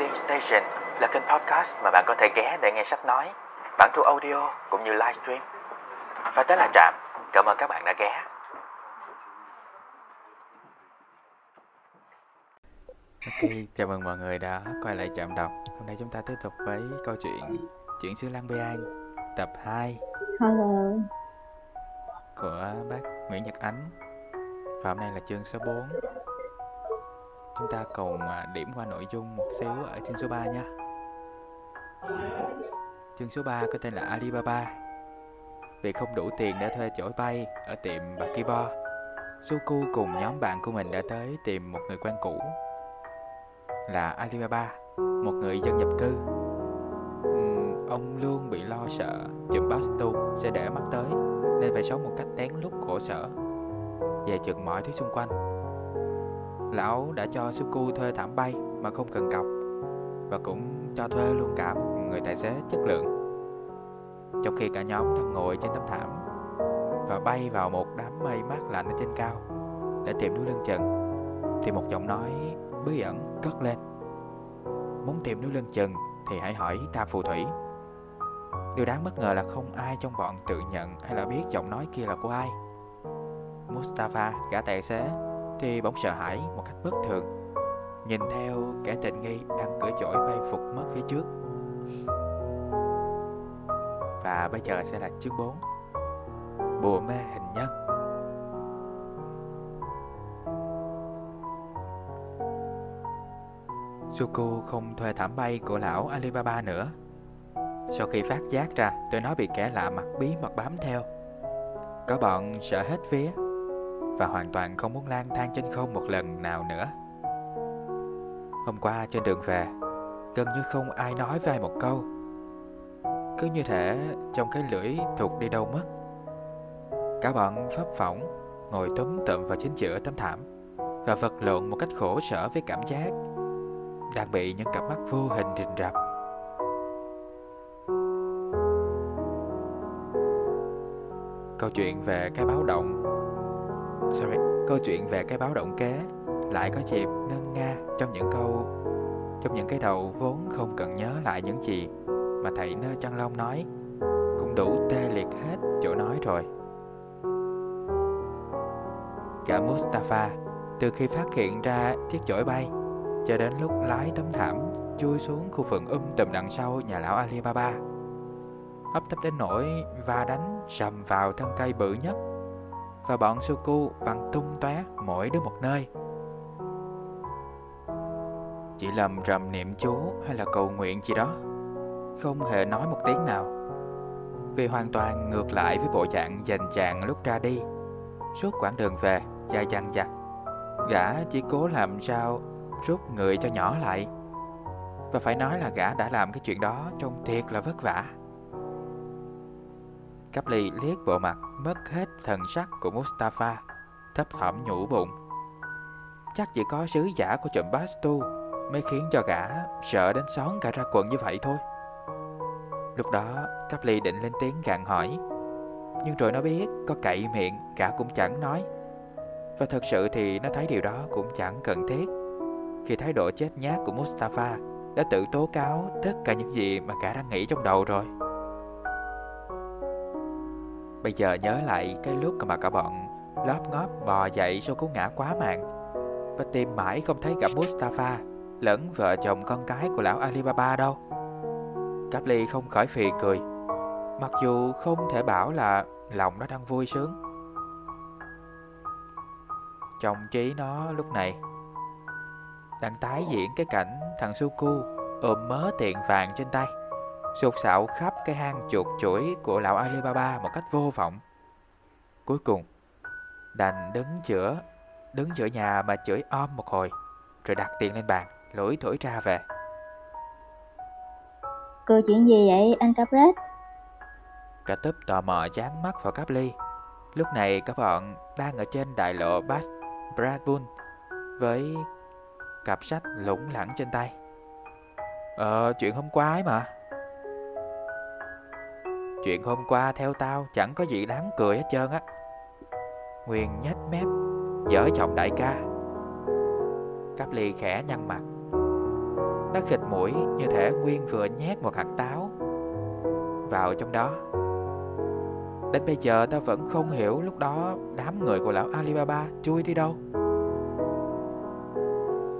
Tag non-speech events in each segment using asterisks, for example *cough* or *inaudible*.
Reading Station là kênh podcast mà bạn có thể ghé để nghe sách nói, bản thu audio cũng như livestream. Và tới là Trạm, cảm ơn các bạn đã ghé. Ok, chào mừng mọi người đã quay lại Trạm Đọc Hôm nay chúng ta tiếp tục với câu chuyện Chuyện xưa Lăng Bê An Tập 2 Hello. của bác Nguyễn Nhật Ánh Và hôm nay là chương số 4 Chúng ta cùng à, điểm qua nội dung một xíu ở chương số 3 nha Chương số 3 có tên là Alibaba Vì không đủ tiền để thuê chỗ bay ở tiệm bà Kibo Suku cùng nhóm bạn của mình đã tới tìm một người quen cũ là Alibaba, một người dân nhập cư. Ông luôn bị lo sợ chùm Bastu sẽ để mắt tới nên phải sống một cách lén lút khổ sở về chừng mọi thứ xung quanh. Lão đã cho Suku thuê thảm bay mà không cần cọc và cũng cho thuê luôn cả một người tài xế chất lượng. Trong khi cả nhóm đang ngồi trên tấm thảm và bay vào một đám mây mát lạnh ở trên cao để tìm núi lưng chừng, thì một giọng nói bí ẩn cất lên. Muốn tìm núi lưng chừng thì hãy hỏi ta phù thủy. Điều đáng bất ngờ là không ai trong bọn tự nhận hay là biết giọng nói kia là của ai. Mustafa gã tài xế thì bỗng sợ hãi một cách bất thường. Nhìn theo kẻ tình nghi đang cửa chổi bay phục mất phía trước. Và bây giờ sẽ là chương 4 Bùa mê hình nhân. Suku không thuê thảm bay của lão Alibaba nữa. Sau khi phát giác ra tụi nó bị kẻ lạ mặt bí mật bám theo, có bọn sợ hết vía và hoàn toàn không muốn lang thang trên không một lần nào nữa. Hôm qua trên đường về, gần như không ai nói với ai một câu. Cứ như thể trong cái lưỡi thuộc đi đâu mất. Cả bọn pháp phỏng, ngồi túm tụm vào chính giữa tấm thảm và vật lộn một cách khổ sở với cảm giác đang bị những cặp mắt vô hình rình rập. Câu chuyện về cái báo động Sorry, câu chuyện về cái báo động kế lại có dịp ngân nga trong những câu trong những cái đầu vốn không cần nhớ lại những gì mà thầy nơ trăng long nói cũng đủ tê liệt hết chỗ nói rồi. Cả Mustafa từ khi phát hiện ra chiếc chổi bay cho đến lúc lái tấm thảm chui xuống khu vườn um tùm đằng sau nhà lão Alibaba. Ấp tấp đến nỗi va đánh sầm vào thân cây bự nhất và bọn Suku văng tung tóe mỗi đứa một nơi. Chỉ lầm rầm niệm chú hay là cầu nguyện gì đó, không hề nói một tiếng nào. Vì hoàn toàn ngược lại với bộ dạng dành chàng lúc ra đi. Suốt quãng đường về, dài dằng dặc, gã chỉ cố làm sao rút người cho nhỏ lại và phải nói là gã đã làm cái chuyện đó trông thiệt là vất vả Cáp ly liếc bộ mặt mất hết thần sắc của Mustafa, thấp thỏm nhủ bụng. Chắc chỉ có sứ giả của trộm Bastu mới khiến cho gã sợ đến xón cả ra quần như vậy thôi. Lúc đó Cáp ly định lên tiếng gạn hỏi, nhưng rồi nó biết có cậy miệng, gã cũng chẳng nói. Và thật sự thì nó thấy điều đó cũng chẳng cần thiết. Khi thái độ chết nhát của Mustafa đã tự tố cáo tất cả những gì mà gã đang nghĩ trong đầu rồi. Bây giờ nhớ lại cái lúc mà cả bọn lóp ngóp bò dậy sau cú ngã quá mạng và tìm mãi không thấy gặp Mustafa lẫn vợ chồng con cái của lão Alibaba đâu. Cáp ly không khỏi phì cười, mặc dù không thể bảo là lòng nó đang vui sướng. Trong trí nó lúc này đang tái diễn cái cảnh thằng Suku ôm mớ tiền vàng trên tay, sụt sạo khắp cái hang chuột chuỗi của lão Alibaba một cách vô vọng. Cuối cùng, đành đứng giữa đứng giữa nhà mà chửi om một hồi, rồi đặt tiền lên bàn, lủi thổi ra về. Câu chuyện gì vậy anh Capret? Cả túp tò mò dán mắt vào cáp ly. Lúc này các bọn đang ở trên đại lộ Bad Bradbull với cặp sách lủng lẳng trên tay. Ờ, chuyện hôm qua ấy mà. Chuyện hôm qua theo tao chẳng có gì đáng cười hết trơn á. Nguyên nhếch mép, dở giọng đại ca. Cáp ly khẽ nhăn mặt. Nó khịt mũi như thể Nguyên vừa nhét một hạt táo vào trong đó. Đến bây giờ ta vẫn không hiểu lúc đó đám người của lão Alibaba chui đi đâu.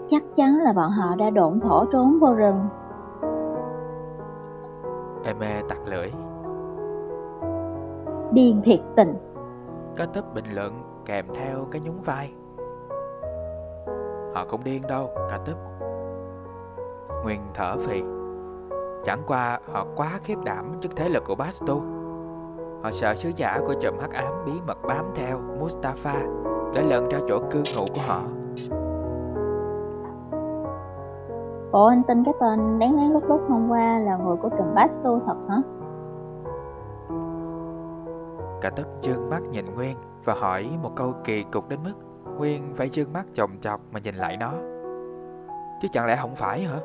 Chắc chắn là bọn họ đã độn thổ trốn vô rừng. Eme tặc lưỡi. Điên thiệt tình. Có tấp bình luận kèm theo cái nhún vai. Họ không điên đâu, cả tấp. Nguyên thở phì. Chẳng qua họ quá khiếp đảm trước thế lực của Basto. Họ sợ sứ giả của trùm hắc ám bí mật bám theo Mustafa để lận ra chỗ cư ngụ của họ. Bộ anh tin cái tên đáng lén lúc lúc hôm qua là người của trùm Basto thật hả? Cả tấp dương mắt nhìn Nguyên và hỏi một câu kỳ cục đến mức Nguyên phải dương mắt chồng chọc mà nhìn lại nó. Chứ chẳng lẽ không phải hả?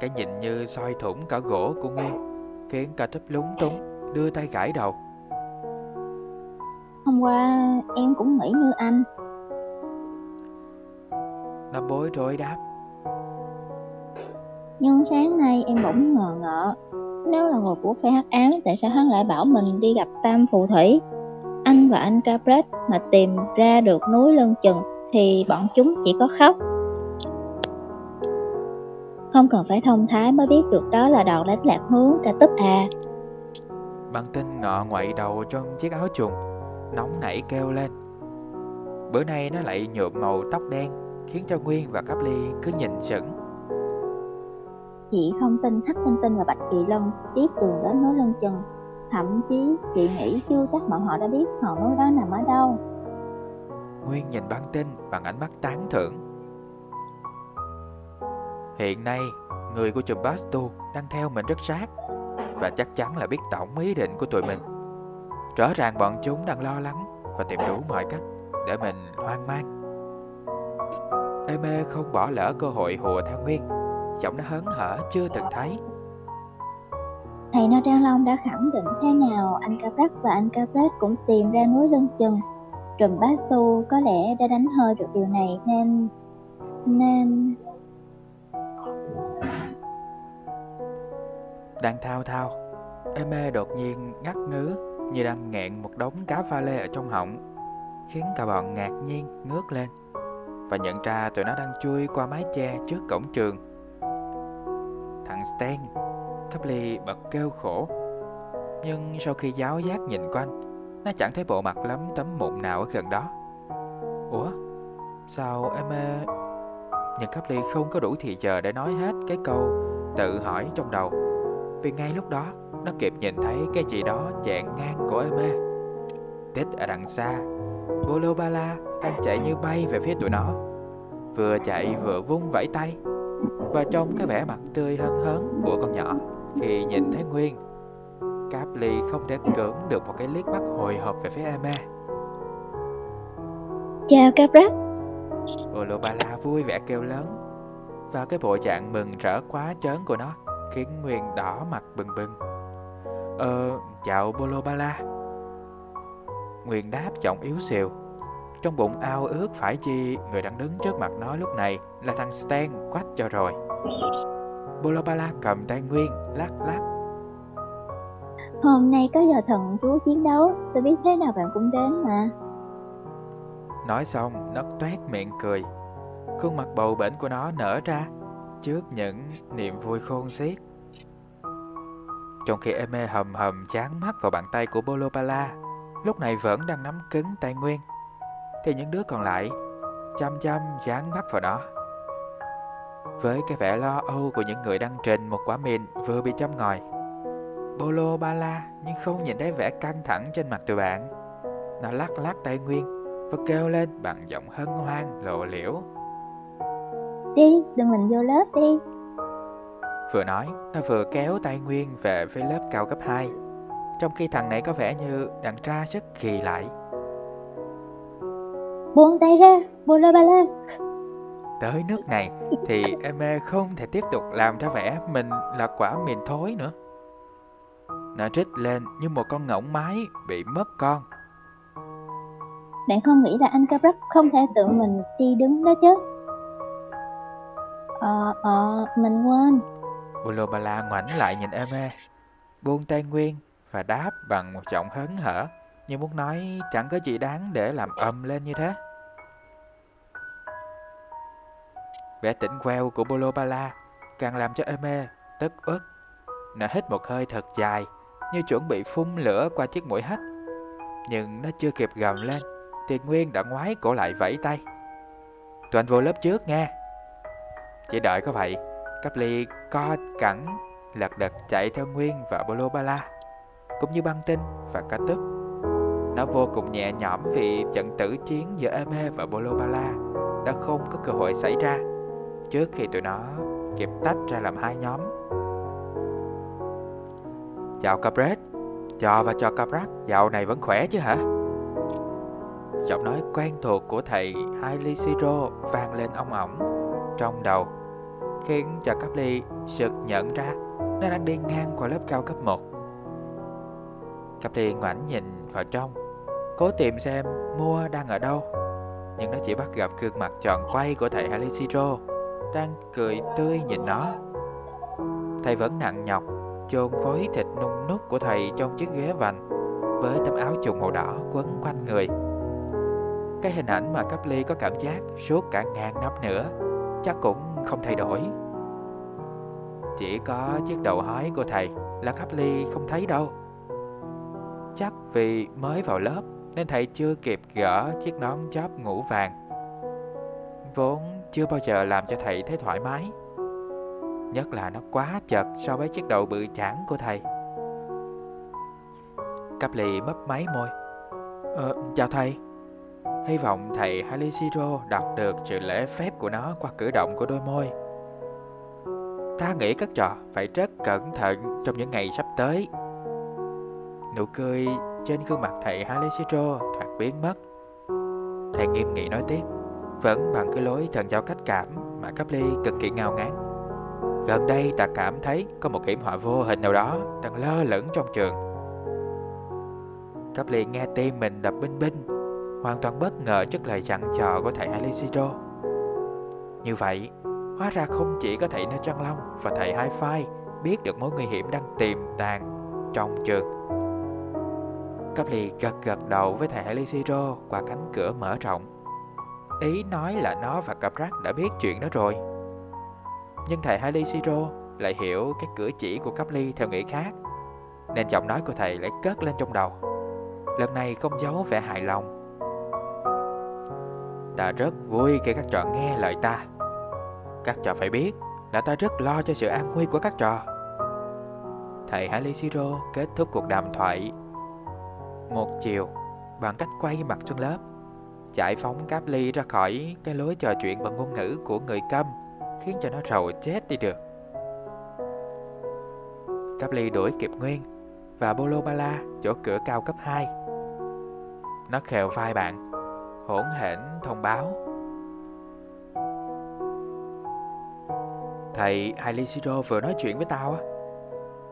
Cái nhìn như soi thủng cả gỗ của Nguyên khiến cả tấp lúng túng đưa tay gãi đầu. Hôm qua em cũng nghĩ như anh. Nó bối rối đáp. Nhưng sáng nay em bỗng ngờ ngợ nếu là người của phe hắc ám Tại sao hắn lại bảo mình đi gặp Tam Phù Thủy? Anh và anh Capret Mà tìm ra được núi lân chừng Thì bọn chúng chỉ có khóc. Không cần phải thông thái mới biết được đó là đòn đánh lạc hướng cả túp à. Băng tinh ngọ ngoại đầu trong chiếc áo trùng, Nóng nảy kêu lên. Bữa nay nó lại nhuộm màu tóc đen, Khiến cho Nguyên và Cáp Ly cứ nhìn sững. Chị không tin Hắc Tinh Tinh và Bạch Kỳ Lân biết đường đến nối Lân Chừng. Thậm chí chị nghĩ chưa chắc bọn họ đã biết hòn núi đó nằm ở đâu. Nguyên nhìn băng tinh bằng ánh mắt tán thưởng. Hiện nay, người của chùm Bastu đang theo mình rất sát và chắc chắn là biết tổng ý định của tụi mình. Rõ ràng bọn chúng đang lo lắng và tìm đủ mọi cách để mình hoang mang. Eme không bỏ lỡ cơ hội hùa theo Nguyên giọng nó hớn hở chưa từng thấy. Thầy Na Trang Long đã khẳng định thế nào anh Capret và anh Capret cũng tìm ra núi lưng chừng. Trùm Bastu có lẽ đã đánh hơi được điều này nên... nên... Đang thao thao, Eme đột nhiên ngắt ngứ như đang nghẹn một đống cá pha lê ở trong họng, khiến cả bọn ngạc nhiên ngước lên và nhận ra tụi nó đang chui qua mái che trước cổng trường Thằng Stan. Copley bật kêu khổ. Nhưng sau khi giáo giác nhìn quanh, Nó chẳng thấy bộ mặt lắm tấm mụn nào ở gần đó. Ủa? Sao em Nhưng Copley không có đủ thì giờ để nói hết cái câu Tự hỏi trong đầu. Vì ngay lúc đó, Nó kịp nhìn thấy cái gì đó chẹn ngang của em Tích ở đằng xa. Bolobala đang chạy như bay về phía tụi nó. Vừa chạy vừa vung vẫy tay và trong cái vẻ mặt tươi hân hớn của con nhỏ khi nhìn thấy Nguyên. Cáp Ly không thể cưỡng được một cái liếc mắt hồi hộp về phía Emma. Chào Caprat. Olobala vui vẻ kêu lớn và cái bộ dạng mừng rỡ quá trớn của nó khiến Nguyên đỏ mặt bừng bừng. Ờ, chào Bolobala. Nguyên đáp giọng yếu xìu trong bụng ao ước phải chi người đang đứng trước mặt nó lúc này là thằng Stan quách cho rồi. Bolobala cầm tay Nguyên, lắc lắc. Hôm nay có giờ thần chúa chiến đấu, tôi biết thế nào bạn cũng đến mà. Nói xong, nó toét miệng cười. Khuôn mặt bầu bỉnh của nó nở ra trước những niềm vui khôn xiết. Trong khi Eme hầm hầm chán mắt vào bàn tay của Bolobala, lúc này vẫn đang nắm cứng tay Nguyên thì những đứa còn lại chăm chăm dán mắt vào nó. Với cái vẻ lo âu của những người đang trình một quả mìn vừa bị châm ngòi, Bolo ba la nhưng không nhìn thấy vẻ căng thẳng trên mặt tụi bạn. Nó lắc lắc tay Nguyên và kêu lên bằng giọng hân hoan lộ liễu. Đi, đừng mình vô lớp đi. Vừa nói, nó vừa kéo tay Nguyên về với lớp cao cấp 2, trong khi thằng này có vẻ như đang tra sức kỳ lại. Buông tay ra, Bola Bala. Tới nước này thì Eme không thể tiếp tục làm ra vẻ mình là quả mìn thối nữa. Nó trích lên như một con ngỗng mái bị mất con. Bạn không nghĩ là anh Cabrak không thể tự mình đi đứng đó chứ? Ờ, ờ, mình quên. Ulobala ngoảnh lại nhìn Eme, buông tay Nguyên và đáp bằng một giọng hớn hở, nhưng muốn nói chẳng có gì đáng để làm ầm lên như thế. Vẻ tỉnh queo của Bolobala càng làm cho Eme tức ức Nó hít một hơi thật dài, như chuẩn bị phun lửa qua chiếc mũi hách. Nhưng nó chưa kịp gầm lên, thì Nguyên đã ngoái cổ lại vẫy tay. Tụi anh vô lớp trước nghe. Chỉ đợi có vậy, Cáp ly co cẳng, lật đật chạy theo Nguyên và Bolobala, cũng như băng tinh và ca tức nó vô cùng nhẹ nhõm vì trận tử chiến giữa Eme và Bolobala đã không có cơ hội xảy ra trước khi tụi nó kịp tách ra làm hai nhóm. Chào Capret, cho và cho Caprat, dạo này vẫn khỏe chứ hả? Giọng nói quen thuộc của thầy Hailey Siro vang lên ông ổng trong đầu khiến cho Caply sực nhận ra nó đang đi ngang qua lớp cao cấp 1. Caply ngoảnh nhìn vào trong, cố tìm xem mua đang ở đâu. Nhưng nó chỉ bắt gặp gương mặt tròn quay của thầy Alessandro đang cười tươi nhìn nó. Thầy vẫn nặng nhọc, chôn khối thịt nung nút của thầy trong chiếc ghế vành với tấm áo trùng màu đỏ quấn quanh người. Cái hình ảnh mà Caply có cảm giác suốt cả ngàn năm nữa, chắc cũng không thay đổi. Chỉ có chiếc đầu hói của thầy là Caply không thấy đâu. Chắc vì mới vào lớp nên thầy chưa kịp gỡ chiếc nón chóp ngũ vàng. Vốn chưa bao giờ làm cho thầy thấy thoải mái. Nhất là nó quá chật so với chiếc đầu bự chảng của thầy. Caply mấp máy môi. Ờ, chào thầy. Hy vọng thầy Halishiro đọc được sự lễ phép của nó qua cử động của đôi môi. Ta nghĩ các trò phải rất cẩn thận trong những ngày sắp tới. Nụ cười trên gương mặt thầy Alessandro thoạt biến mất. Thầy nghiêm nghị nói tiếp, vẫn bằng cái lối thần giao cách cảm mà Caply cực kỳ ngao ngán. Gần đây ta cảm thấy có một hiểm họa vô hình nào đó đang lơ lửng trong trường. Caply nghe tim mình đập binh binh hoàn toàn bất ngờ trước lời dặn dò của thầy Alessandro. Như vậy, hóa ra không chỉ có thầy Nơ Trăng Long và thầy Hai Phai biết được mối nguy hiểm đang tiềm tàng trong trường. Cấp lì gật gật đầu với thầy Elisiro qua cánh cửa mở rộng. Ý nói là nó và cặp rác đã biết chuyện đó rồi. Nhưng thầy Elisiro lại hiểu cái cử chỉ của cấp ly theo nghĩa khác. Nên giọng nói của thầy lại cất lên trong đầu. Lần này không giấu vẻ hài lòng Ta rất vui khi các trò nghe lời ta Các trò phải biết là ta rất lo cho sự an nguy của các trò Thầy Halishiro kết thúc cuộc đàm thoại một chiều, bằng cách quay mặt xuống lớp, Giải phóng cáp ly ra khỏi cái lối trò chuyện bằng ngôn ngữ của người câm, Khiến cho nó rầu chết đi được. Cáp ly đuổi kịp Nguyên Và Bolo Bala chỗ cửa cao cấp 2 Nó khều vai bạn, hỗn hển thông báo. Thầy Alisiro vừa nói chuyện với tao á.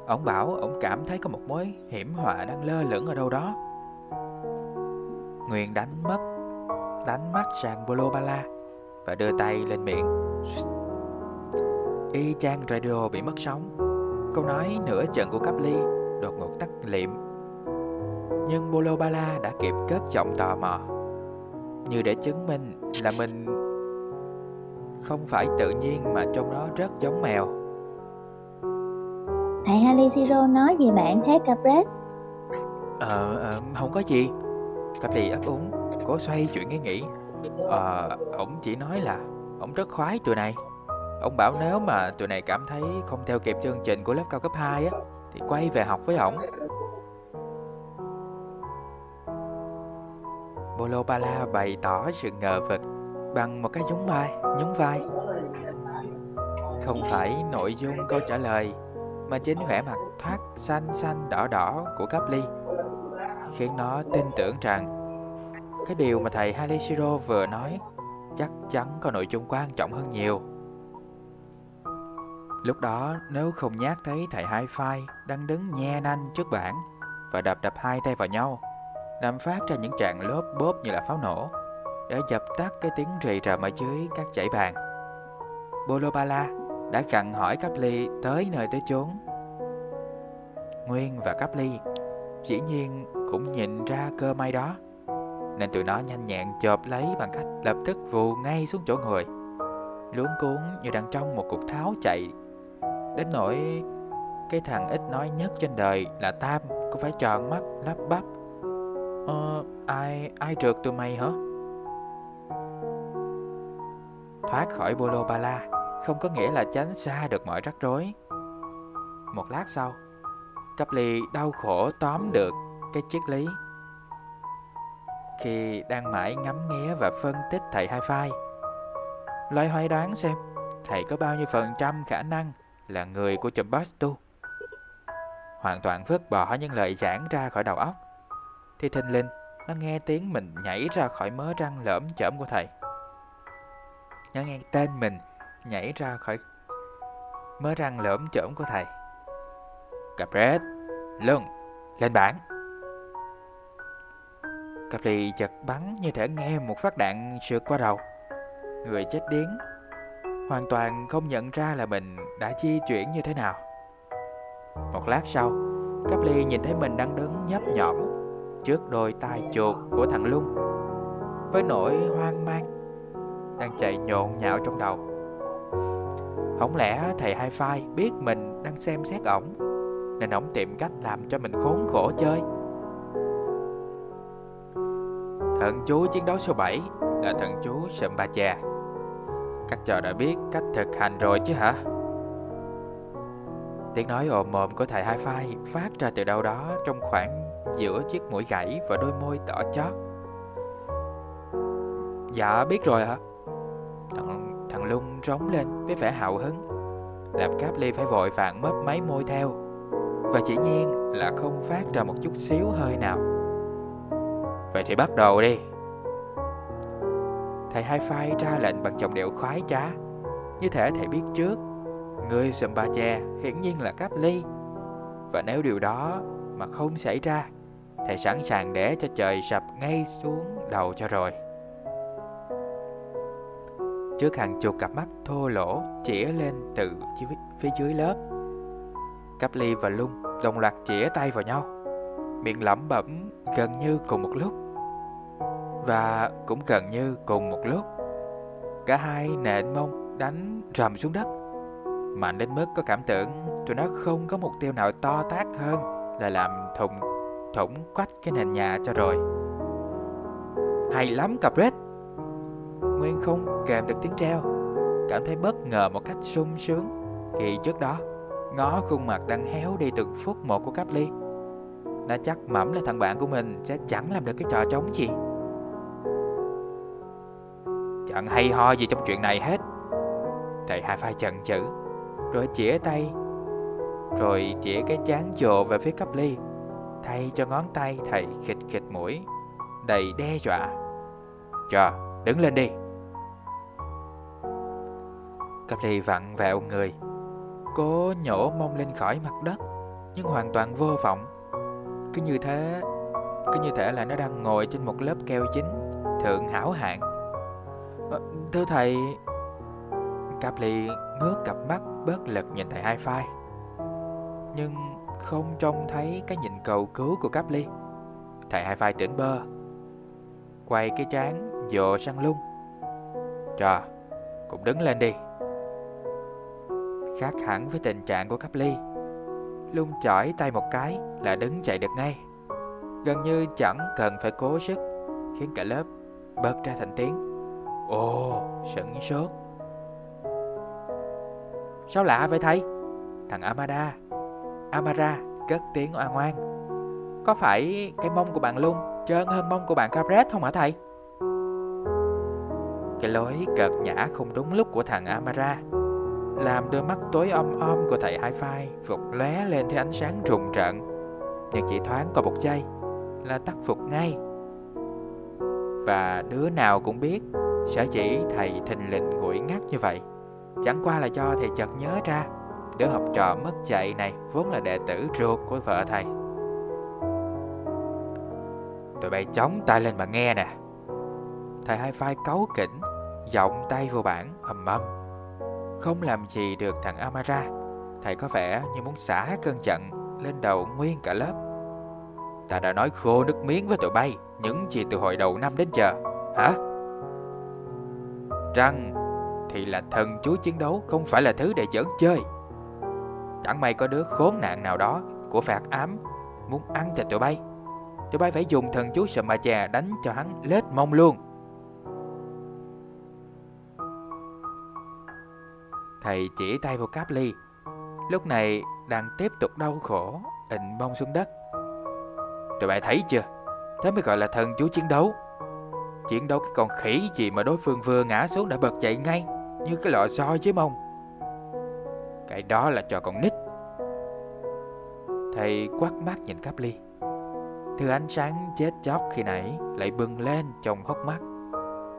Ông bảo ông cảm thấy có một mối hiểm họa đang lơ lửng ở đâu đó. Nguyên đánh mất Đánh mắt sang Bolobala Và đưa tay lên miệng Y chang radio bị mất sóng Câu nói nửa trận của cấp ly Đột ngột tắt liệm Nhưng Bolobala đã kịp cất giọng tò mò như để chứng minh là mình không phải tự nhiên mà trong đó rất giống mèo. Thầy Halishiro nói gì bạn thế Capret? Ờ, ờ, không có gì. Capri ấp úng, cố xoay chuyện nghĩ nghĩ. Ờ, ổng chỉ nói là ổng rất khoái tụi này. Ông bảo nếu mà tụi này cảm thấy không theo kịp chương trình của lớp cao cấp 2 á, thì quay về học với ổng. Bolobala bày tỏ sự ngờ vực bằng một cái nhún vai, nhún vai. Không phải nội dung câu trả lời, mà chính vẻ mặt thoát xanh xanh đỏ đỏ của Caply khiến nó tin tưởng rằng cái điều mà thầy Halishiro vừa nói chắc chắn có nội dung quan trọng hơn nhiều. Lúc đó, nếu không nhát thấy thầy Hai Phai đang đứng nhe nanh trước bảng và đập đập hai tay vào nhau, làm phát ra những trạng lốp bóp như là pháo nổ, để dập tắt cái tiếng rì rầm ở dưới các chảy bàn. Bolobala đã gặn hỏi Cáp Ly tới nơi tới chốn. Nguyên và Cáp Ly dĩ nhiên cũng nhìn ra cơ may đó, nên tụi nó nhanh nhẹn chộp lấy bằng cách lập tức vù ngay xuống chỗ ngồi, luống cuốn như đang trong một cuộc tháo chạy. Đến nỗi cái thằng ít nói nhất trên đời là Tam cũng phải tròn mắt lắp bắp. Ờ, ai, ai trượt tụi mày hả? Thoát khỏi Bolo Bala không có nghĩa là tránh xa được mọi rắc rối. Một lát sau, Cáp Ly đau khổ tóm được cái triết lý. Khi đang mãi ngắm nghía và phân tích thầy hai phai, loay hoay đoán xem thầy có bao nhiêu phần trăm khả năng là người của chùm Bastu. Hoàn toàn vứt bỏ những lời giảng ra khỏi đầu óc, thì thình linh nó nghe tiếng mình nhảy ra khỏi mớ răng lởm chởm của thầy. Nó nghe tên mình nhảy ra khỏi mớ răng lởm chởm của thầy. Capret, lưng, lên bảng. Capri chật bắn như thể nghe một phát đạn sượt qua đầu. Người chết điếng, hoàn toàn không nhận ra là mình đã di chuyển như thế nào. Một lát sau, Capri nhìn thấy mình đang đứng nhấp nhõm trước đôi tai chuột của thằng Lung. Với nỗi hoang mang, đang chạy nhộn nhạo trong đầu. Không lẽ thầy hai phai biết mình đang xem xét ổng nên ổng tìm cách làm cho mình khốn khổ chơi. Thần chú chiến đấu số 7 là thần chú Sambacha. Các trò đã biết cách thực hành rồi chứ hả? Tiếng nói ồm ồm của thầy hai phai phát ra từ đâu đó trong khoảng giữa chiếc mũi gãy và đôi môi đỏ chót. Dạ biết rồi hả? Thằng, thằng Lung rống lên với vẻ hào hứng Làm cáp ly phải vội vàng mấp máy môi theo và chỉ nhiên là không phát ra một chút xíu hơi nào. Vậy thì bắt đầu đi. Thầy hai phai ra lệnh bằng giọng điệu khoái trá. Như thể thầy biết trước, Người sầm ba che hiển nhiên là cáp ly. Và nếu điều đó mà không xảy ra, Thầy sẵn sàng để cho trời sập ngay xuống đầu cho rồi. Trước hàng chục cặp mắt thô lỗ chĩa lên từ phía dưới lớp, Cáp ly và lung đồng loạt chĩa tay vào nhau. Miệng lẩm bẩm gần như cùng một lúc. Và cũng gần như cùng một lúc. Cả hai nện mông đánh rầm xuống đất. Mạnh đến mức có cảm tưởng tụi nó không có mục tiêu nào to tát hơn Là làm thùng, thủng quách cái nền nhà cho rồi. Hay lắm cặp rết. Nguyên không kèm được tiếng reo Cảm thấy bất ngờ một cách sung sướng Khi trước đó. Ngó khuôn mặt đang héo đi từng phút một của Cáp Ly. Nó chắc mẩm là thằng bạn của mình Sẽ chẳng làm được cái trò trống gì. Chẳng hay ho gì trong chuyện này hết. Thầy hai phai chần chữ Rồi chĩa tay Rồi chĩa cái chán dồ về phía cấp Ly Thay cho ngón tay thầy khịt khịt mũi Đầy đe dọa. Cho, đứng lên đi. Cấp ly vặn vẹo người. Cố nhổ mông lên khỏi mặt đất, Nhưng hoàn toàn vô vọng. Cứ như thế, Cứ như thể là nó đang ngồi trên một lớp keo chính Thượng hảo hạng. Ờ, thưa thầy, Cáp ly ngước cặp mắt bớt lực nhìn thầy hai phai, Nhưng không trông thấy cái nhìn cầu cứu của Cáp ly. Thầy hai phai tỉnh bơ, Quay cái trán dồ sang lung. Trò, Cũng đứng lên đi. Khác hẳn với tình trạng của Cáp Ly. Lung chỏi tay một cái là đứng chạy được ngay. Gần như chẳng cần phải cố sức Khiến cả lớp bật ra thành tiếng. Ồ, sửng sốt. Sao lạ vậy thầy? Thằng Amada. Amara cất tiếng oan oan Có phải cái mông của bạn Lung trơn hơn mông của bạn Capret không hả thầy? Cái lối cợt nhã không đúng lúc của thằng Amara làm đôi mắt tối om om của thầy hai phai phục lóe lên theo ánh sáng rùng rợn. Nhưng chỉ thoáng có một giây là tắt phục ngay. Và đứa nào cũng biết, sở chỉ thầy thình lình nguội ngắt như vậy. Chẳng qua là cho thầy chợt nhớ ra, đứa học trò mất dạy này vốn là đệ tử ruột của vợ thầy. Tụi bay chống tay lên mà nghe nè. Thầy hai phai cấu kỉnh, giọng tay vô bản ầm ầm không làm gì được thằng Amara. Thầy có vẻ như muốn xả cơn giận lên đầu nguyên cả lớp. Ta đã nói khô nước miếng với tụi bay những gì từ hồi đầu năm đến giờ, hả? Răng thì là thần chúa chiến đấu không phải là thứ để giỡn chơi. Chẳng may có đứa khốn nạn nào đó của phạt ám muốn ăn thịt tụi bay. Tụi bay phải dùng thần chú sầm bà chè đánh cho hắn lết mông luôn. Thầy chỉ tay vào cáp ly. Lúc này đang tiếp tục đau khổ ịnh mông xuống đất. Tụi bay thấy chưa? Thế mới gọi là thần chú chiến đấu. Chiến đấu cái con khỉ gì mà đối phương vừa ngã xuống đã bật dậy ngay, Như cái lọ xo với mông. Cái đó là trò con nít. Thầy quát mắt nhìn cáp ly. Thứ ánh sáng chết chóc khi nãy lại bừng lên trong hốc mắt.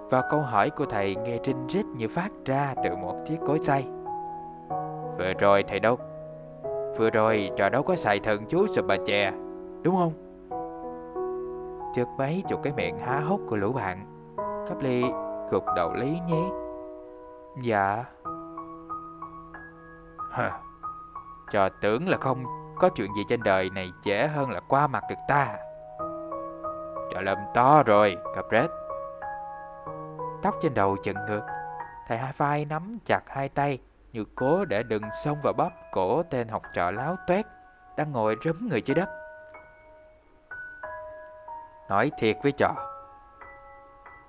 Và câu hỏi của thầy nghe trinh rít như phát ra từ một chiếc cối xay. Vừa rồi thầy đâu? Vừa rồi trò đâu có xài thần chú sụp bà chè, Đúng không? Chợt mấy chục cái miệng há hốc của lũ bạn Cáp ly gục đầu lý nhé Dạ. Hờ trò tưởng là không có chuyện gì trên đời này dễ hơn là qua mặt được ta. Trò lầm to rồi Capret Tóc trên đầu chận ngược. Thầy hai vai nắm chặt hai tay, Như cố để đừng xông vào bóp cổ tên học trò láo toét, Đang ngồi rấm người dưới đất. Nói thiệt với trò,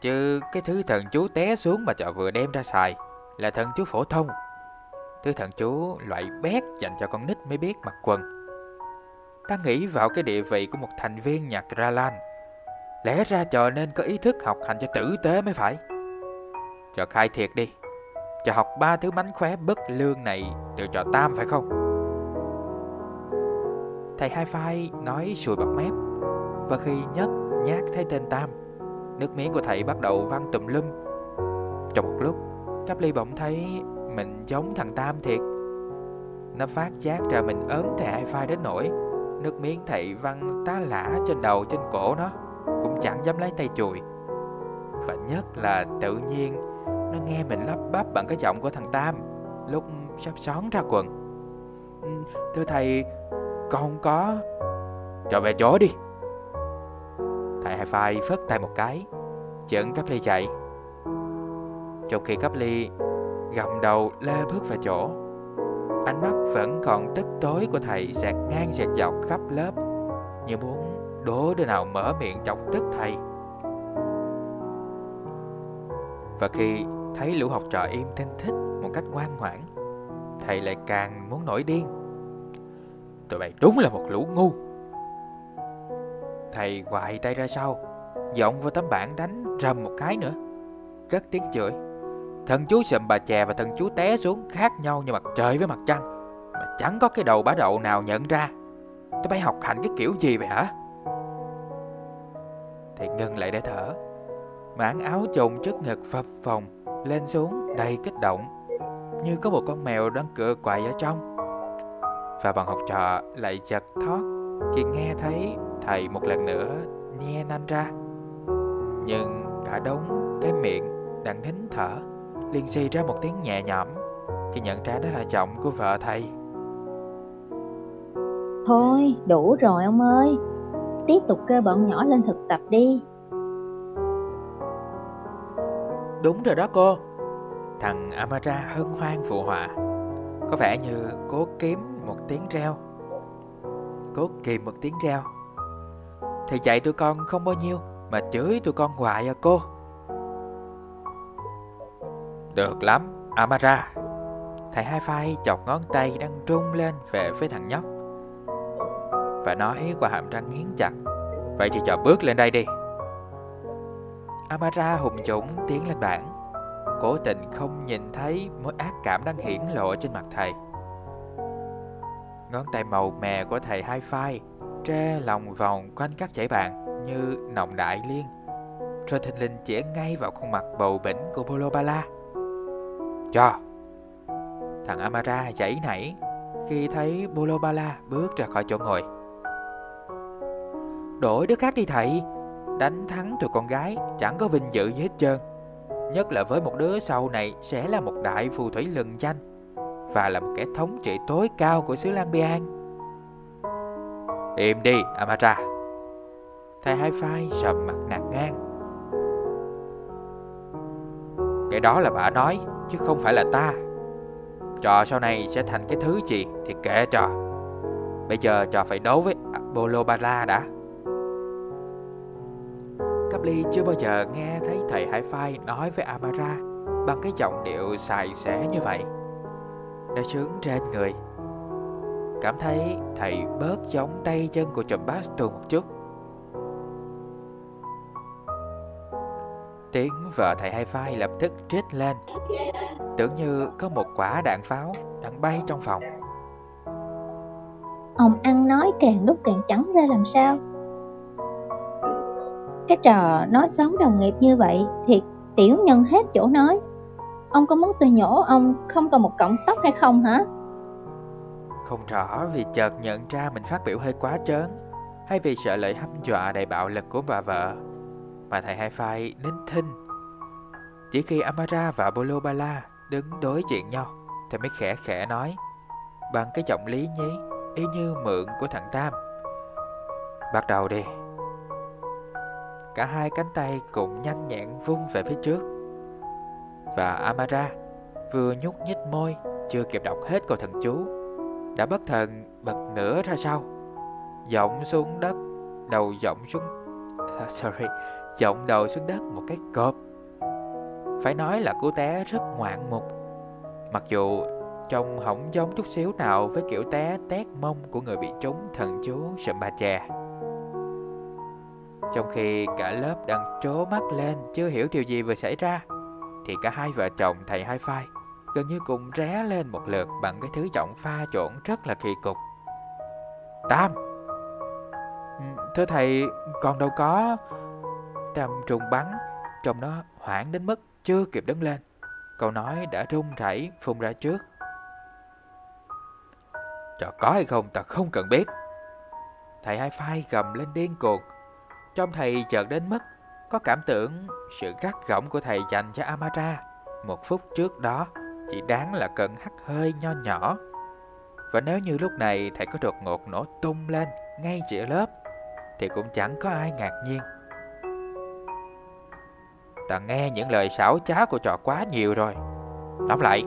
Chứ cái thứ thần chú té xuống mà trò vừa đem ra xài Là thần chú phổ thông. Thứ thần chú loại bét dành cho con nít mới biết mặc quần. Ta nghĩ vào cái địa vị của một thành viên nhạc ra lan, Lẽ ra trò nên có ý thức học hành cho tử tế mới phải. Cho khai thiệt đi. Cho học ba thứ bánh khóe bất lương này từ trò tam phải không? Thầy hai phai nói sùi bọt mép. Và khi nhất nhát thấy tên Tam, Nước miếng của thầy bắt đầu văng tùm lum. Trong một lúc, Cáp ly bỗng thấy mình giống thằng Tam thiệt. Nó phát giác ra mình ớn thầy hai phai đến nỗi Nước miếng thầy văng tá lả trên đầu, trên cổ nó, Cũng chẳng dám lấy tay chùi. Và nhất là tự nhiên nó nghe mình lắp bắp bằng cái giọng của thằng Tam, Lúc sắp xón ra quần. Ừ, thưa thầy, Con có trở về chỗ đi. Thầy hai phai phất tay một cái Dẫn cắp ly chạy. Trong khi cắp ly Gầm đầu lê bước vào chỗ, Ánh mắt vẫn còn tức tối của thầy Xẹt ngang xẹt dọc khắp lớp, Như muốn đố đứa nào mở miệng chọc tức thầy. Và khi thấy lũ học trò im tinh thích Một cách ngoan ngoãn, Thầy lại càng muốn nổi điên. Tụi bay đúng là một lũ ngu. Thầy quại tay ra sau, Giọng vào tấm bảng đánh rầm một cái nữa. Cất tiếng chửi. Thần chú sầm bà chè và thần chú té xuống Khác nhau như mặt trời với mặt trăng, Mà chẳng có cái đầu bá đậu nào nhận ra. Tụi bay học hành cái kiểu gì vậy hả? Thầy ngừng lại để thở Mảng áo chồng trước ngực phập phồng lên xuống đầy kích động Như có một con mèo đang cựa quậy ở trong Và bọn học trò lại giật thót Khi nghe thấy thầy một lần nữa nhe nanh ra Nhưng cả đống cái miệng đang nín thở liền xì ra một tiếng nhẹ nhõm Khi nhận ra đó là giọng của vợ thầy Thôi, đủ rồi ông ơi. Tiếp tục kêu bọn nhỏ lên thực tập đi. Đúng rồi đó cô. Thằng Amara hân hoan phụ họa. Có vẻ như cố kiếm một tiếng reo. Cố kìm một tiếng reo. Thầy dạy tụi con không bao nhiêu, Mà chửi tụi con hoài à cô. Được lắm, Amara. Thầy hai phai chọc ngón tay đang rung lên về phía thằng nhóc. Và nói qua hàm răng nghiến chặt. Vậy thì cho bước lên đây đi. Amara hùng dũng tiến lên bảng. Cố tình không nhìn thấy mối ác cảm đang hiển lộ trên mặt thầy. Ngón tay màu mè của thầy hai phai, Tre lòng vòng quanh các chảy bàn Như nồng đại liên. Rồi thình linh chĩa ngay vào khuôn mặt bầu bỉnh của Bolobala. Cho! Thằng Amara chảy nảy Khi thấy Bolobala bước ra khỏi chỗ ngồi. Đổi đứa khác đi thầy! Đánh thắng tụi con gái, Chẳng có vinh dự gì hết trơn. Nhất là với một đứa sau này sẽ là một đại phù thủy lừng danh Và là một kẻ thống trị tối cao của xứ Lan Bian Im đi Amara Thầy hai phai sầm mặt nạt ngang. Cái đó là bà nói, Chứ không phải là ta. Trò sau này sẽ thành cái thứ gì Thì kệ trò. Bây giờ trò phải đấu với Apollo Bala đã. Caply chưa bao giờ nghe thấy thầy Hải Phai nói với Amara bằng cái giọng điệu xài xẻ như vậy. Nó sướng trên người. Cảm thấy thầy bớt giống tay chân của chùm Baston một chút. Tiếng vợ thầy Hai Phai lập tức trích lên Tưởng như có một quả đạn pháo đang bay trong phòng Ông ăn nói càng lúc càng trắng ra làm sao cái trò nói xấu đồng nghiệp như vậy thì tiểu nhân hết chỗ nói. Ông có muốn tôi nhổ ông không còn một cọng tóc hay không hả? Không rõ vì chợt nhận ra mình phát biểu hơi quá trớn, hay vì sợ lời hăm dọa đầy bạo lực của bà vợ. Mà thầy hai phai nín thinh. Chỉ khi Amara và Bolo Bala đứng đối diện nhau, thì mới khẽ khẽ nói, bằng cái giọng lý nhí, y như mượn của thằng Tam. Bắt đầu đi. Cả hai cánh tay cùng nhanh nhẹn vung về phía trước Và Amara vừa nhúc nhích môi, Chưa kịp đọc hết câu thần chú, Đã bất thần bật nửa ra sau, Giọng xuống đất, Đầu giọng xuống à, Sorry, Giọng đầu xuống đất một cái cộp Phải nói là cô té rất ngoạn mục, Mặc dù trông không giống chút xíu nào với kiểu té tét mông của người bị trúng thần chú sầm ba chè. Trong khi cả lớp đang trố mắt lên, chưa hiểu điều gì vừa xảy ra, Thì cả hai vợ chồng, thầy hai phai gần như cùng ré lên một lượt bằng cái thứ giọng pha trộn rất là kỳ cục. Tam. Ừ, thưa thầy, còn đâu có. Tam trùng bắn Trong nó hoảng đến mức chưa kịp đứng lên. Câu nói đã run rẩy phun ra trước. Cho có hay không, ta không cần biết. Thầy hai phai gầm lên điên cuồng trong thầy chợt đến mức có cảm tưởng sự gắt gỏng của thầy dành cho Amara một phút trước đó chỉ đáng là cần hắt hơi nho nhỏ. Và nếu như lúc này thầy có đột ngột nổ tung lên ngay giữa lớp thì cũng chẳng có ai ngạc nhiên. Ta nghe những lời xảo trá của trò quá nhiều rồi. Tóm lại,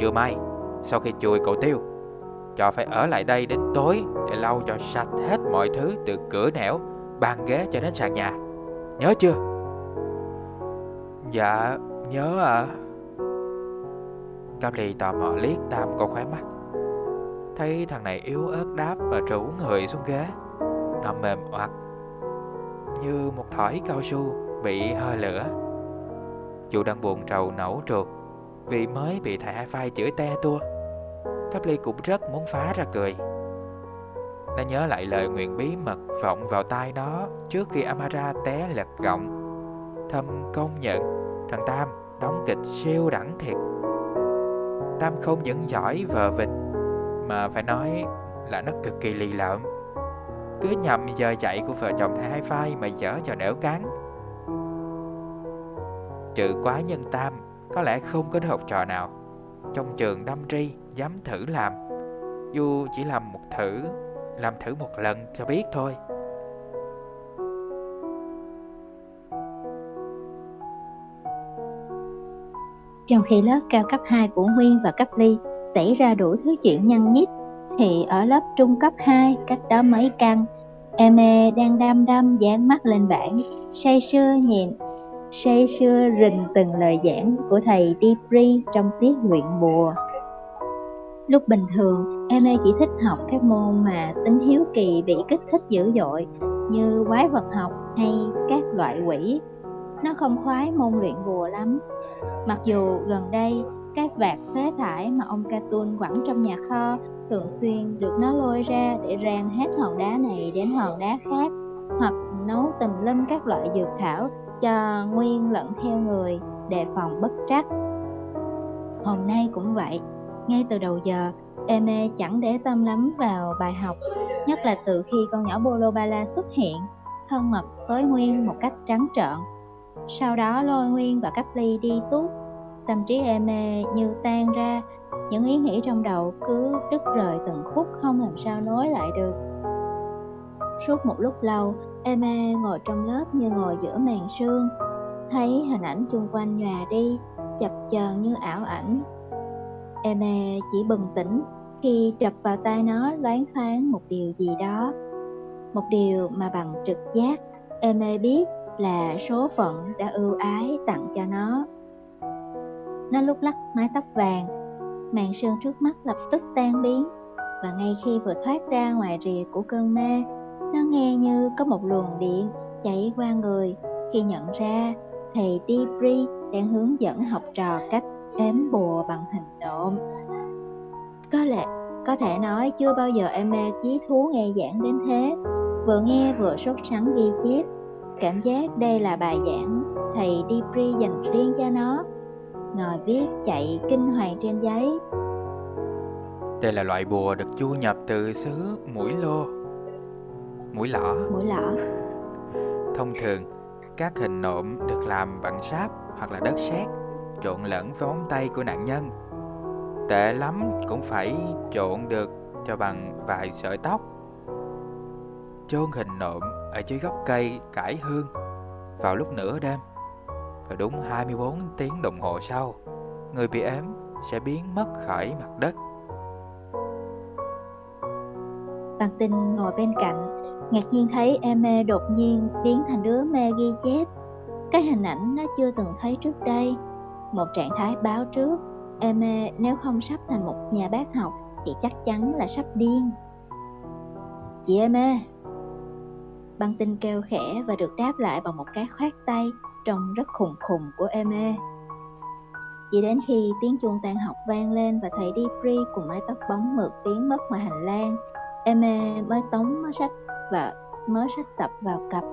chưa mai, sau khi chùi cậu tiêu, trò phải ở lại đây đến tối để lau cho sạch hết mọi thứ từ cửa nẻo bàn ghế cho đến sàn nhà. Nhớ chưa? Dạ nhớ ạ. À. Cam Ly tò mò liếc Tam có khóe mắt. Thấy thằng này yếu ớt đáp và rủ người xuống ghế. Nằm mềm oặt, Như một thỏi cao su bị hơi lửa. Dù đang buồn trầu nổ trượt Vì mới bị thầy hai phai chửi te tua Cáp Ly cũng rất muốn phá ra cười nó nhớ lại lời nguyện bí mật vọng vào tai nó trước khi Amara té lật gọng. Thâm công nhận, thằng Tam đóng kịch siêu đẳng thiệt. Tam không những giỏi vờ vịt, mà phải nói là nó cực kỳ lì lợm. Cứ nhầm giờ dạy của vợ chồng thầy hai phai mà dở cho đẻo cán. Trừ quá nhân Tam, có lẽ không có đứa học trò nào trong trường đâm tri dám thử làm dù chỉ làm một thử làm thử một lần cho biết thôi Trong khi lớp cao cấp 2 của Nguyên và cấp Ly xảy ra đủ thứ chuyện nhăn nhít, thì ở lớp trung cấp 2 cách đó mấy căn, Eme đang đăm đăm dán mắt lên bảng, say sưa nhìn, say sưa rình từng lời giảng của thầy Dipri trong tiết luyện mùa. Lúc bình thường, em chỉ thích học các môn mà tính hiếu kỳ bị kích thích dữ dội như quái vật học hay các loại quỷ. Nó không khoái môn luyện bùa lắm. Mặc dù gần đây, các vạt phế thải mà ông Catun quẳng trong nhà kho thường xuyên được nó lôi ra để rang hết hòn đá này đến hòn đá khác hoặc nấu tùm lum các loại dược thảo cho nguyên lẫn theo người đề phòng bất trắc. Hôm nay cũng vậy, ngay từ đầu giờ, Eme chẳng để tâm lắm vào bài học, nhất là từ khi con nhỏ Bolo Bala xuất hiện, thân mật với Nguyên một cách trắng trợn. sau đó lôi Nguyên và Cáp Ly đi tuốt. Tâm trí Eme như tan ra, những ý nghĩ trong đầu cứ đứt rời từng khúc không làm sao nối lại được. Suốt một lúc lâu, Eme ngồi trong lớp như ngồi giữa màn sương, thấy hình ảnh chung quanh nhòa đi, chập chờn như ảo ảnh. Eme chỉ bừng tỉnh khi đập vào tai nó loáng thoáng một điều gì đó. Một điều mà bằng trực giác, Eme biết là số phận đã ưu ái tặng cho nó. Nó lúc lắc mái tóc vàng, màn sương trước mắt lập tức tan biến và ngay khi vừa thoát ra ngoài rìa của cơn mê, nó nghe như có một luồng điện chạy qua người khi nhận ra thầy Debris đang hướng dẫn học trò cách ếm bùa bằng hình nộm. Có lẽ có thể nói chưa bao giờ em mê chí thú nghe giảng đến thế, vừa nghe vừa sốt sắng ghi chép Cảm giác đây là bài giảng thầy Dipri dành riêng cho nó. Ngồi viết chạy kinh hoàng trên giấy. Đây là loại bùa được chu nhập từ xứ mũi lô. Mũi lõ. Mũi lõ. Thông thường, các hình nộm được làm bằng sáp hoặc là đất sét trộn lẫn với móng tay của nạn nhân. Tệ lắm cũng phải trộn được cho bằng vài sợi tóc. Chôn hình nộm ở dưới gốc cây cải hương vào lúc nửa đêm. Và đúng 24 tiếng đồng hồ sau, người bị ếm sẽ biến mất khỏi mặt đất. bạn tin ngồi bên cạnh, ngạc nhiên thấy em mê đột nhiên biến thành đứa mê ghi chép. Cái hình ảnh nó chưa từng thấy trước đây. Một trạng thái báo trước, Eme nếu không sắp thành một nhà bác học thì chắc chắn là sắp điên. Chị Eme, Băng tinh kêu khẽ và được đáp lại bằng một cái khoát tay trông rất khùng khùng của Eme. Chỉ đến khi tiếng chuông tan học vang lên và thầy Dipri cùng mái tóc bóng mượt biến mất ngoài hành lang, Eme mới tống mớ sách và mớ sách tập vào cặp,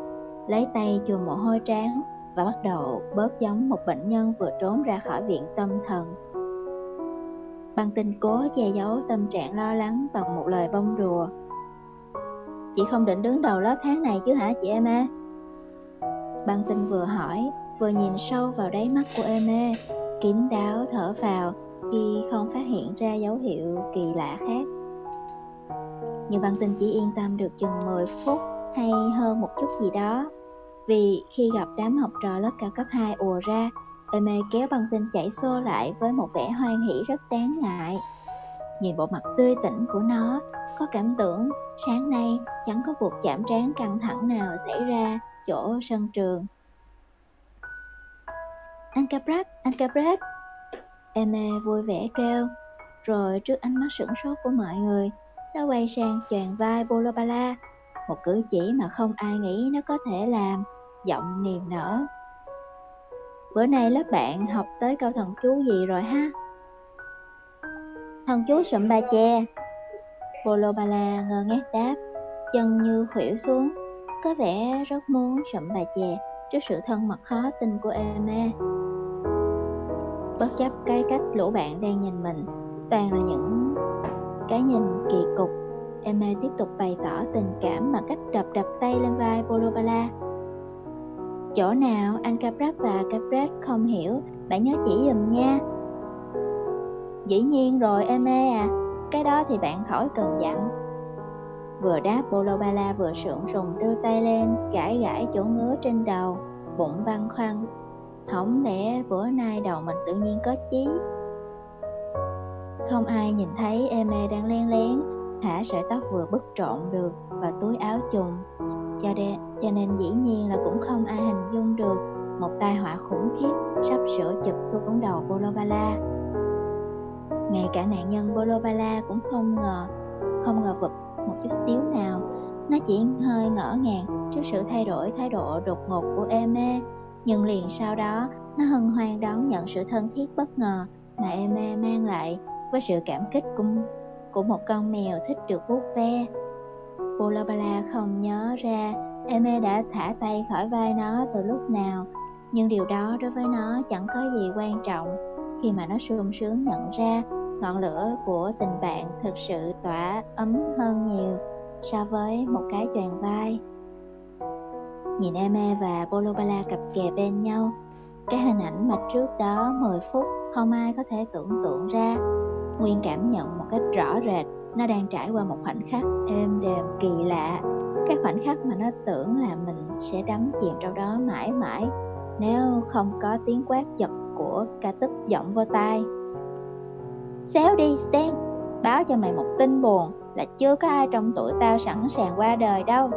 lấy tay chùi mồ hôi trán và bắt đầu bớt giống một bệnh nhân vừa trốn ra khỏi viện tâm thần. Băng tinh cố che giấu tâm trạng lo lắng bằng một lời bông đùa Chị không định đứng đầu lớp tháng này chứ hả chị Emma? Băng tinh vừa hỏi, vừa nhìn sâu vào đáy mắt của Emma, kín đáo thở vào khi không phát hiện ra dấu hiệu kỳ lạ khác. Nhưng băng tinh chỉ yên tâm được chừng 10 phút hay hơn một chút gì đó. Vì khi gặp đám học trò lớp cao cấp 2 ùa ra, Emma kéo băng tinh chảy xô lại với một vẻ hoan hỷ rất đáng ngại. Nhìn bộ mặt tươi tỉnh của nó, có cảm tưởng sáng nay chẳng có cuộc chạm trán căng thẳng nào xảy ra chỗ sân trường. Anh Caprat, anh Caprat. Emma vui vẻ kêu, rồi trước ánh mắt sửng sốt của mọi người, nó quay sang choàng vai Bolobala, một cử chỉ mà không ai nghĩ nó có thể làm, giọng niềm nở. Bữa nay lớp bạn học tới câu thần chú gì rồi ha? Thần chú sụm ba che, Bolobala ngơ ngác đáp, chân như khuỷu xuống, có vẻ rất muốn sụm bà chè trước sự thân mật khó tin của Emma. Bất chấp cái cách lũ bạn đang nhìn mình, toàn là những cái nhìn kỳ cục. Emma tiếp tục bày tỏ tình cảm bằng cách đập đập tay lên vai Bolobala. Chỗ nào anh Caprat và Caprat không hiểu, bạn nhớ chỉ dùm nha. Dĩ nhiên rồi Emma à, cái đó thì bạn khỏi cần dặn. Vừa đáp Bolobala vừa sượng sùng đưa tay lên Gãi gãi chỗ ngứa trên đầu Bụng băn khoăn. Hỏng lẽ bữa nay đầu mình tự nhiên có chí. Không ai nhìn thấy Eme đang len lén. Thả sợi tóc vừa bứt trộn được vào túi áo chùng. Cho, đe, cho nên dĩ nhiên là cũng không ai hình dung được Một tai họa khủng khiếp sắp sửa chụp xuống đầu Bolobala ngay cả nạn nhân Bolobala cũng không ngờ không ngờ vực một chút xíu nào. Nó chỉ hơi ngỡ ngàng trước sự thay đổi thái độ đột ngột của Eme nhưng liền sau đó nó hân hoan đón nhận sự thân thiết bất ngờ mà Eme mang lại với sự cảm kích của, của một con mèo thích được vuốt ve Bolobala không nhớ ra Eme đã thả tay khỏi vai nó từ lúc nào, nhưng điều đó đối với nó chẳng có gì quan trọng khi mà nó sung sướng nhận ra, ngọn lửa của tình bạn thực sự tỏa ấm hơn nhiều so với một cái choàng vai nhìn Eme và Bolobala cặp kè bên nhau. Cái hình ảnh mà trước đó 10 phút không ai có thể tưởng tượng ra. Nguyên cảm nhận một cách rõ rệt nó đang trải qua một khoảnh khắc êm đềm kỳ lạ. Cái khoảnh khắc mà nó tưởng là mình sẽ đắm chìm trong đó mãi mãi nếu không có tiếng quát giật của ca tích giọng vô tai. Xéo đi, Stan, báo cho mày một tin buồn là chưa có ai trong tuổi tao sẵn sàng qua đời đâu.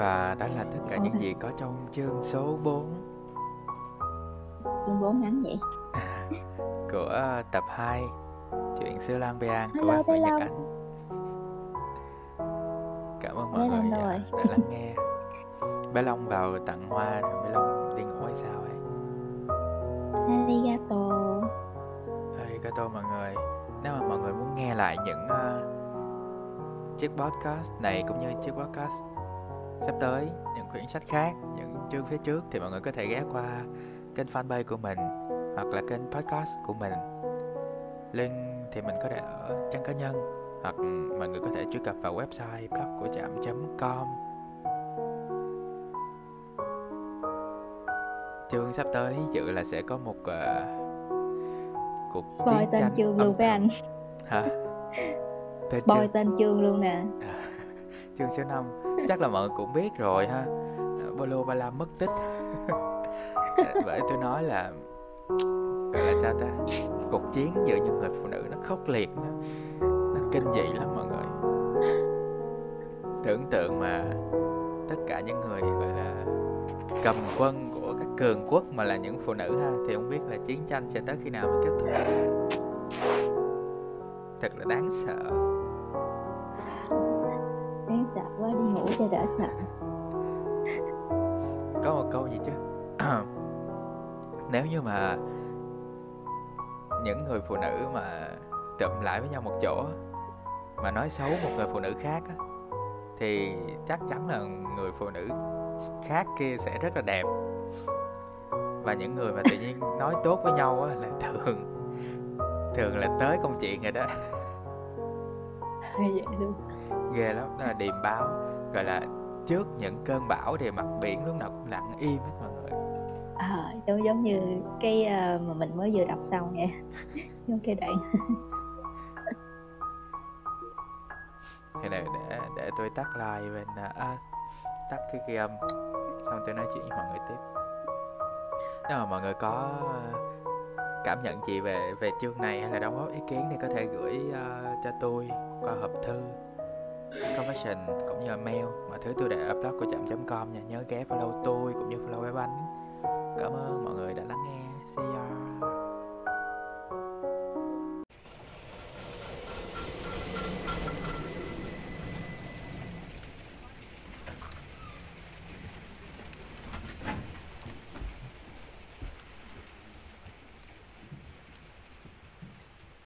Và đó là tất cả những gì có trong chương số 4 Chương 4 ngắn vậy. của tập 2 Chuyện xưa Lam Bian của bác Nguyễn Nhật. Ánh Cảm ơn mọi người à, đã lắng nghe Bé Long vào tặng hoa rồi bé Long đi ngủ hay sao ấy Arigato. Arigato mọi người Nếu mà mọi người muốn nghe lại những ờ, chiếc podcast này cũng như chiếc podcast sắp tới những quyển sách khác, những chương phía trước thì mọi người có thể ghé qua kênh fanpage của mình hoặc là kênh podcast của mình. Link thì mình có để ở trang cá nhân hoặc mọi người có thể truy cập vào website blog của trạm.com Chương sắp tới dự là sẽ có một ờ, cuộc Spoil chiến tên tranh chương luôn với anh. Hả? *laughs* Spoil tên chương luôn nè. *laughs* chương số 5 chắc là mọi người cũng biết rồi ha. Ờ, Bolo Bala mất tích. *laughs* Bởi tôi nói là gọi là sao ta? Cuộc chiến giữa những người phụ nữ nó khốc liệt nó, nó kinh dị lắm mọi người. Tưởng tượng mà tất cả những người gọi là cầm quân của các cường quốc mà là những phụ nữ ha thì không biết là chiến tranh sẽ tới khi nào mới kết thúc. Thật là đáng sợ đang sợ quá đi ngủ cho đỡ sợ. có một câu gì chứ? *clears throat* Nếu như mà những người phụ nữ mà tụm lại với nhau một chỗ mà nói xấu một người phụ nữ khác á, thì chắc chắn là người phụ nữ khác kia sẽ rất là đẹp. Và những người mà tự nhiên nói tốt với nhau á, là thường thường là tới công chuyện rồi đó. *laughs* vậy luôn. ghê lắm đó là điềm báo gọi là trước những cơn bão thì mặt biển lúc nào cũng lặng im hết mọi người Ờ, giống giống như cái ờ, mà mình mới vừa đọc xong nha. *laughs* Giống cái đoạn. thì để để để tôi tắt like bên à, à, tắt cái ghi âm xong tôi nói chuyện với mọi người tiếp nếu mà mọi người có à, cảm nhận gì về về chương này hay là đóng góp ý kiến thì có thể gửi à, cho tôi qua hộp thư confession cũng như là mail mà thứ tôi để ở blog của chạm com nha. Nhớ ghé follow tôi cũng như follow bé bánh. Cảm ơn mọi người đã lắng nghe.